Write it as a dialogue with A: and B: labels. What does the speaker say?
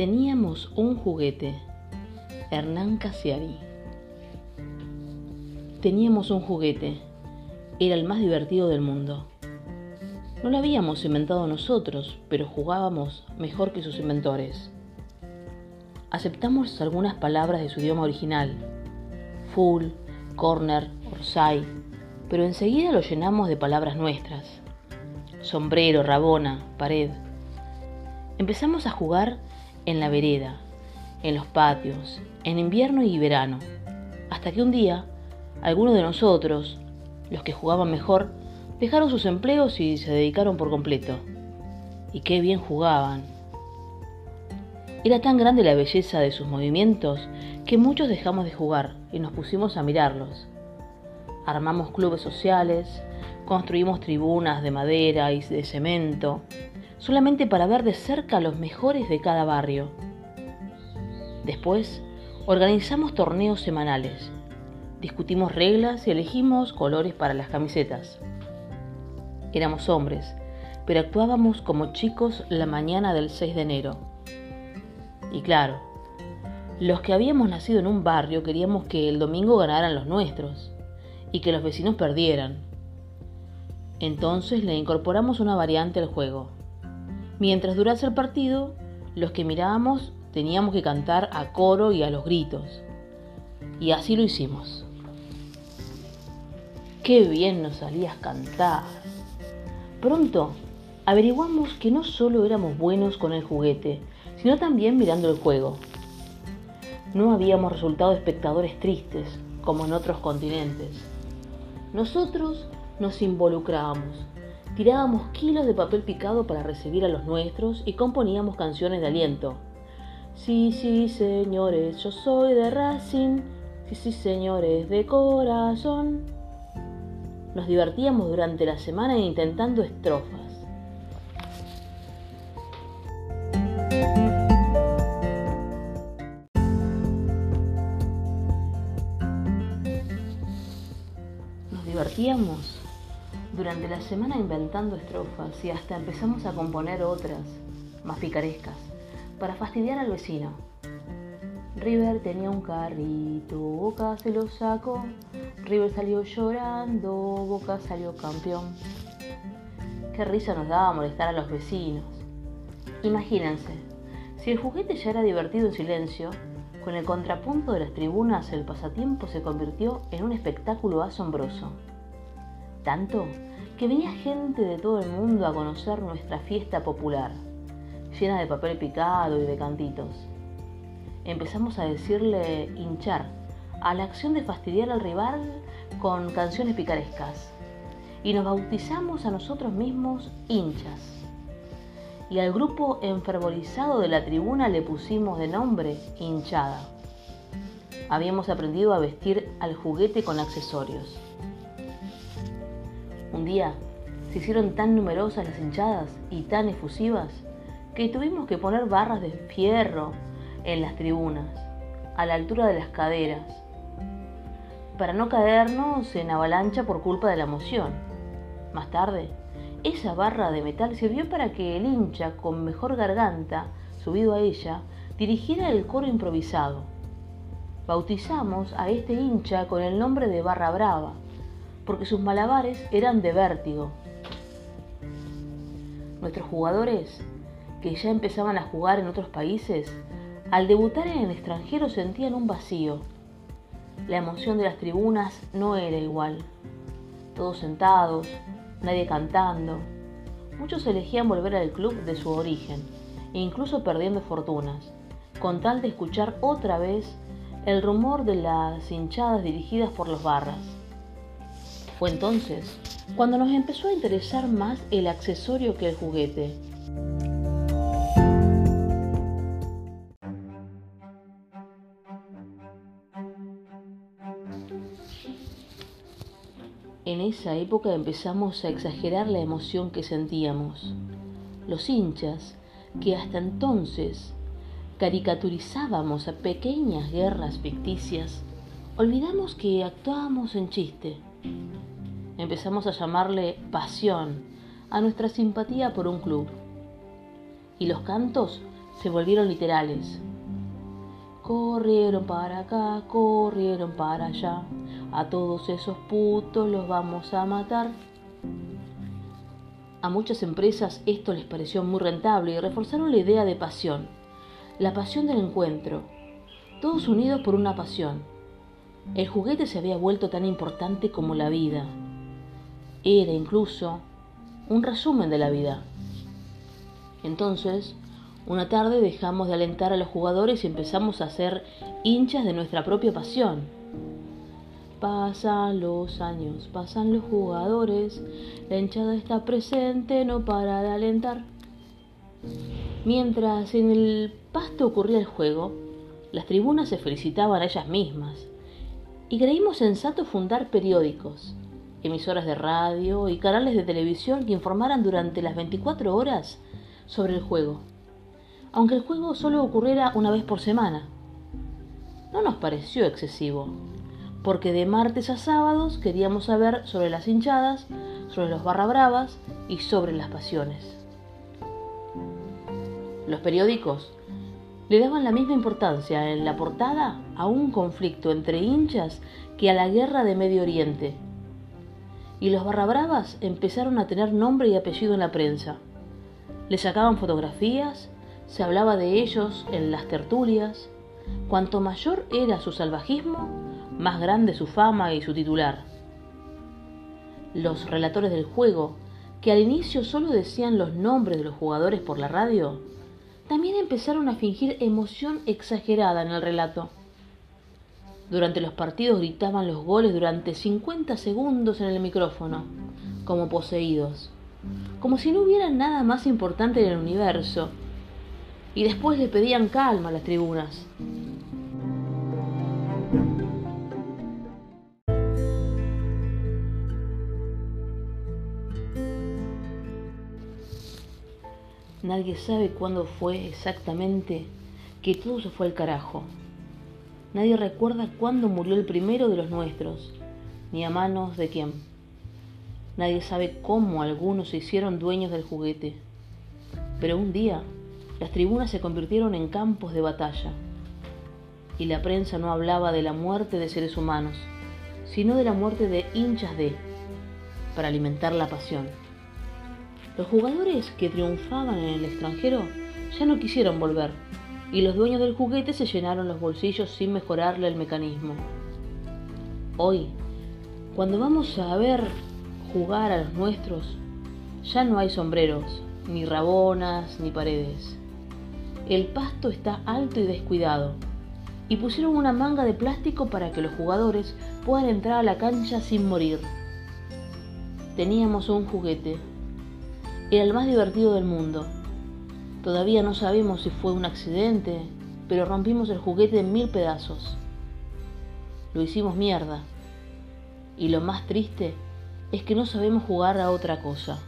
A: Teníamos un juguete. Hernán Casiari. Teníamos un juguete. Era el más divertido del mundo. No lo habíamos inventado nosotros, pero jugábamos mejor que sus inventores. Aceptamos algunas palabras de su idioma original. Full, corner, orsay, pero enseguida lo llenamos de palabras nuestras. Sombrero, rabona, pared. Empezamos a jugar en la vereda, en los patios, en invierno y verano, hasta que un día algunos de nosotros, los que jugaban mejor, dejaron sus empleos y se dedicaron por completo. Y qué bien jugaban. Era tan grande la belleza de sus movimientos que muchos dejamos de jugar y nos pusimos a mirarlos. Armamos clubes sociales, construimos tribunas de madera y de cemento, solamente para ver de cerca a los mejores de cada barrio. Después, organizamos torneos semanales, discutimos reglas y elegimos colores para las camisetas. Éramos hombres, pero actuábamos como chicos la mañana del 6 de enero. Y claro, los que habíamos nacido en un barrio queríamos que el domingo ganaran los nuestros y que los vecinos perdieran. Entonces le incorporamos una variante al juego. Mientras durase el partido, los que mirábamos teníamos que cantar a coro y a los gritos. Y así lo hicimos. Qué bien nos salías cantar. Pronto averiguamos que no solo éramos buenos con el juguete, sino también mirando el juego. No habíamos resultado espectadores tristes, como en otros continentes. Nosotros nos involucrábamos, tirábamos kilos de papel picado para recibir a los nuestros y componíamos canciones de aliento. Sí, sí, señores, yo soy de Racing, sí, sí, señores, de corazón. Nos divertíamos durante la semana intentando estrofas. Nos divertíamos durante la semana inventando estrofas y hasta empezamos a componer otras, más picarescas, para fastidiar al vecino. River tenía un carrito, Boca se lo sacó, River salió llorando, Boca salió campeón. Qué risa nos daba molestar a los vecinos. Imagínense, si el juguete ya era divertido en silencio, con el contrapunto de las tribunas el pasatiempo se convirtió en un espectáculo asombroso. Tanto que venía gente de todo el mundo a conocer nuestra fiesta popular, llena de papel picado y de cantitos. Empezamos a decirle hinchar a la acción de fastidiar al rival con canciones picarescas y nos bautizamos a nosotros mismos hinchas. Y al grupo enfervorizado de la tribuna le pusimos de nombre hinchada. Habíamos aprendido a vestir al juguete con accesorios. Día se hicieron tan numerosas las hinchadas y tan efusivas que tuvimos que poner barras de fierro en las tribunas, a la altura de las caderas, para no caernos en avalancha por culpa de la emoción. Más tarde, esa barra de metal sirvió para que el hincha con mejor garganta, subido a ella, dirigiera el coro improvisado. Bautizamos a este hincha con el nombre de Barra Brava, porque sus malabares eran de vértigo. Nuestros jugadores, que ya empezaban a jugar en otros países, al debutar en el extranjero sentían un vacío. La emoción de las tribunas no era igual. Todos sentados, nadie cantando. Muchos elegían volver al club de su origen, incluso perdiendo fortunas, con tal de escuchar otra vez el rumor de las hinchadas dirigidas por los barras. Fue entonces cuando nos empezó a interesar más el accesorio que el juguete. En esa época empezamos a exagerar la emoción que sentíamos. Los hinchas, que hasta entonces caricaturizábamos a pequeñas guerras ficticias, olvidamos que actuábamos en chiste. Empezamos a llamarle pasión a nuestra simpatía por un club. Y los cantos se volvieron literales. Corrieron para acá, corrieron para allá. A todos esos putos los vamos a matar. A muchas empresas esto les pareció muy rentable y reforzaron la idea de pasión, la pasión del encuentro, todos unidos por una pasión. El juguete se había vuelto tan importante como la vida. Era incluso un resumen de la vida. Entonces, una tarde dejamos de alentar a los jugadores y empezamos a ser hinchas de nuestra propia pasión Pasan los años, pasan los jugadores, la hinchada está presente, no para de alentar. Mientras en el pasto ocurría el juego, las tribunas se felicitaban a ellas mismas y creímos sensato fundar periódicos, emisoras de radio y canales de televisión que informaran durante las 24 horas sobre el juego, aunque el juego solo ocurriera una vez por semana. No nos pareció excesivo, porque de martes a sábados queríamos saber sobre las hinchadas, sobre los barra bravas y sobre las pasiones. Los periódicos le daban la misma importancia en la portada a un conflicto entre hinchas que a la guerra de Medio Oriente. Y los barra bravas empezaron a tener nombre y apellido en la prensa. Le sacaban fotografías, se hablaba de ellos en las tertulias. Cuanto mayor era su salvajismo, más grande su fama y su titular. Los relatores del juego, que al inicio solo decían los nombres de los jugadores por la radio, también empezaron a fingir emoción exagerada en el relato. Durante los partidos gritaban los goles durante 50 segundos en el micrófono, como poseídos, como si no hubiera nada más importante en el universo, y después le pedían calma a las tribunas. Nadie sabe cuándo fue exactamente que todo se fue al carajo. Nadie recuerda cuándo murió el primero de los nuestros, ni a manos de quién. Nadie sabe cómo algunos se hicieron dueños del juguete. Pero un día las tribunas se convirtieron en campos de batalla. Y la prensa no hablaba de la muerte de seres humanos, sino de la muerte de hinchas de, para alimentar la pasión. Los jugadores que triunfaban en el extranjero ya no quisieron volver y los dueños del juguete se llenaron los bolsillos sin mejorarle el mecanismo. Hoy, cuando vamos a ver jugar a los nuestros, ya no hay sombreros, ni rabonas, ni paredes. El pasto está alto y descuidado, y pusieron una manga de plástico para que los jugadores puedan entrar a la cancha sin morir. Teníamos un juguete, era el más divertido del mundo. Todavía no sabemos si fue un accidente, pero rompimos el juguete en mil pedazos. Lo hicimos mierda. Y lo más triste es que no sabemos jugar a otra cosa.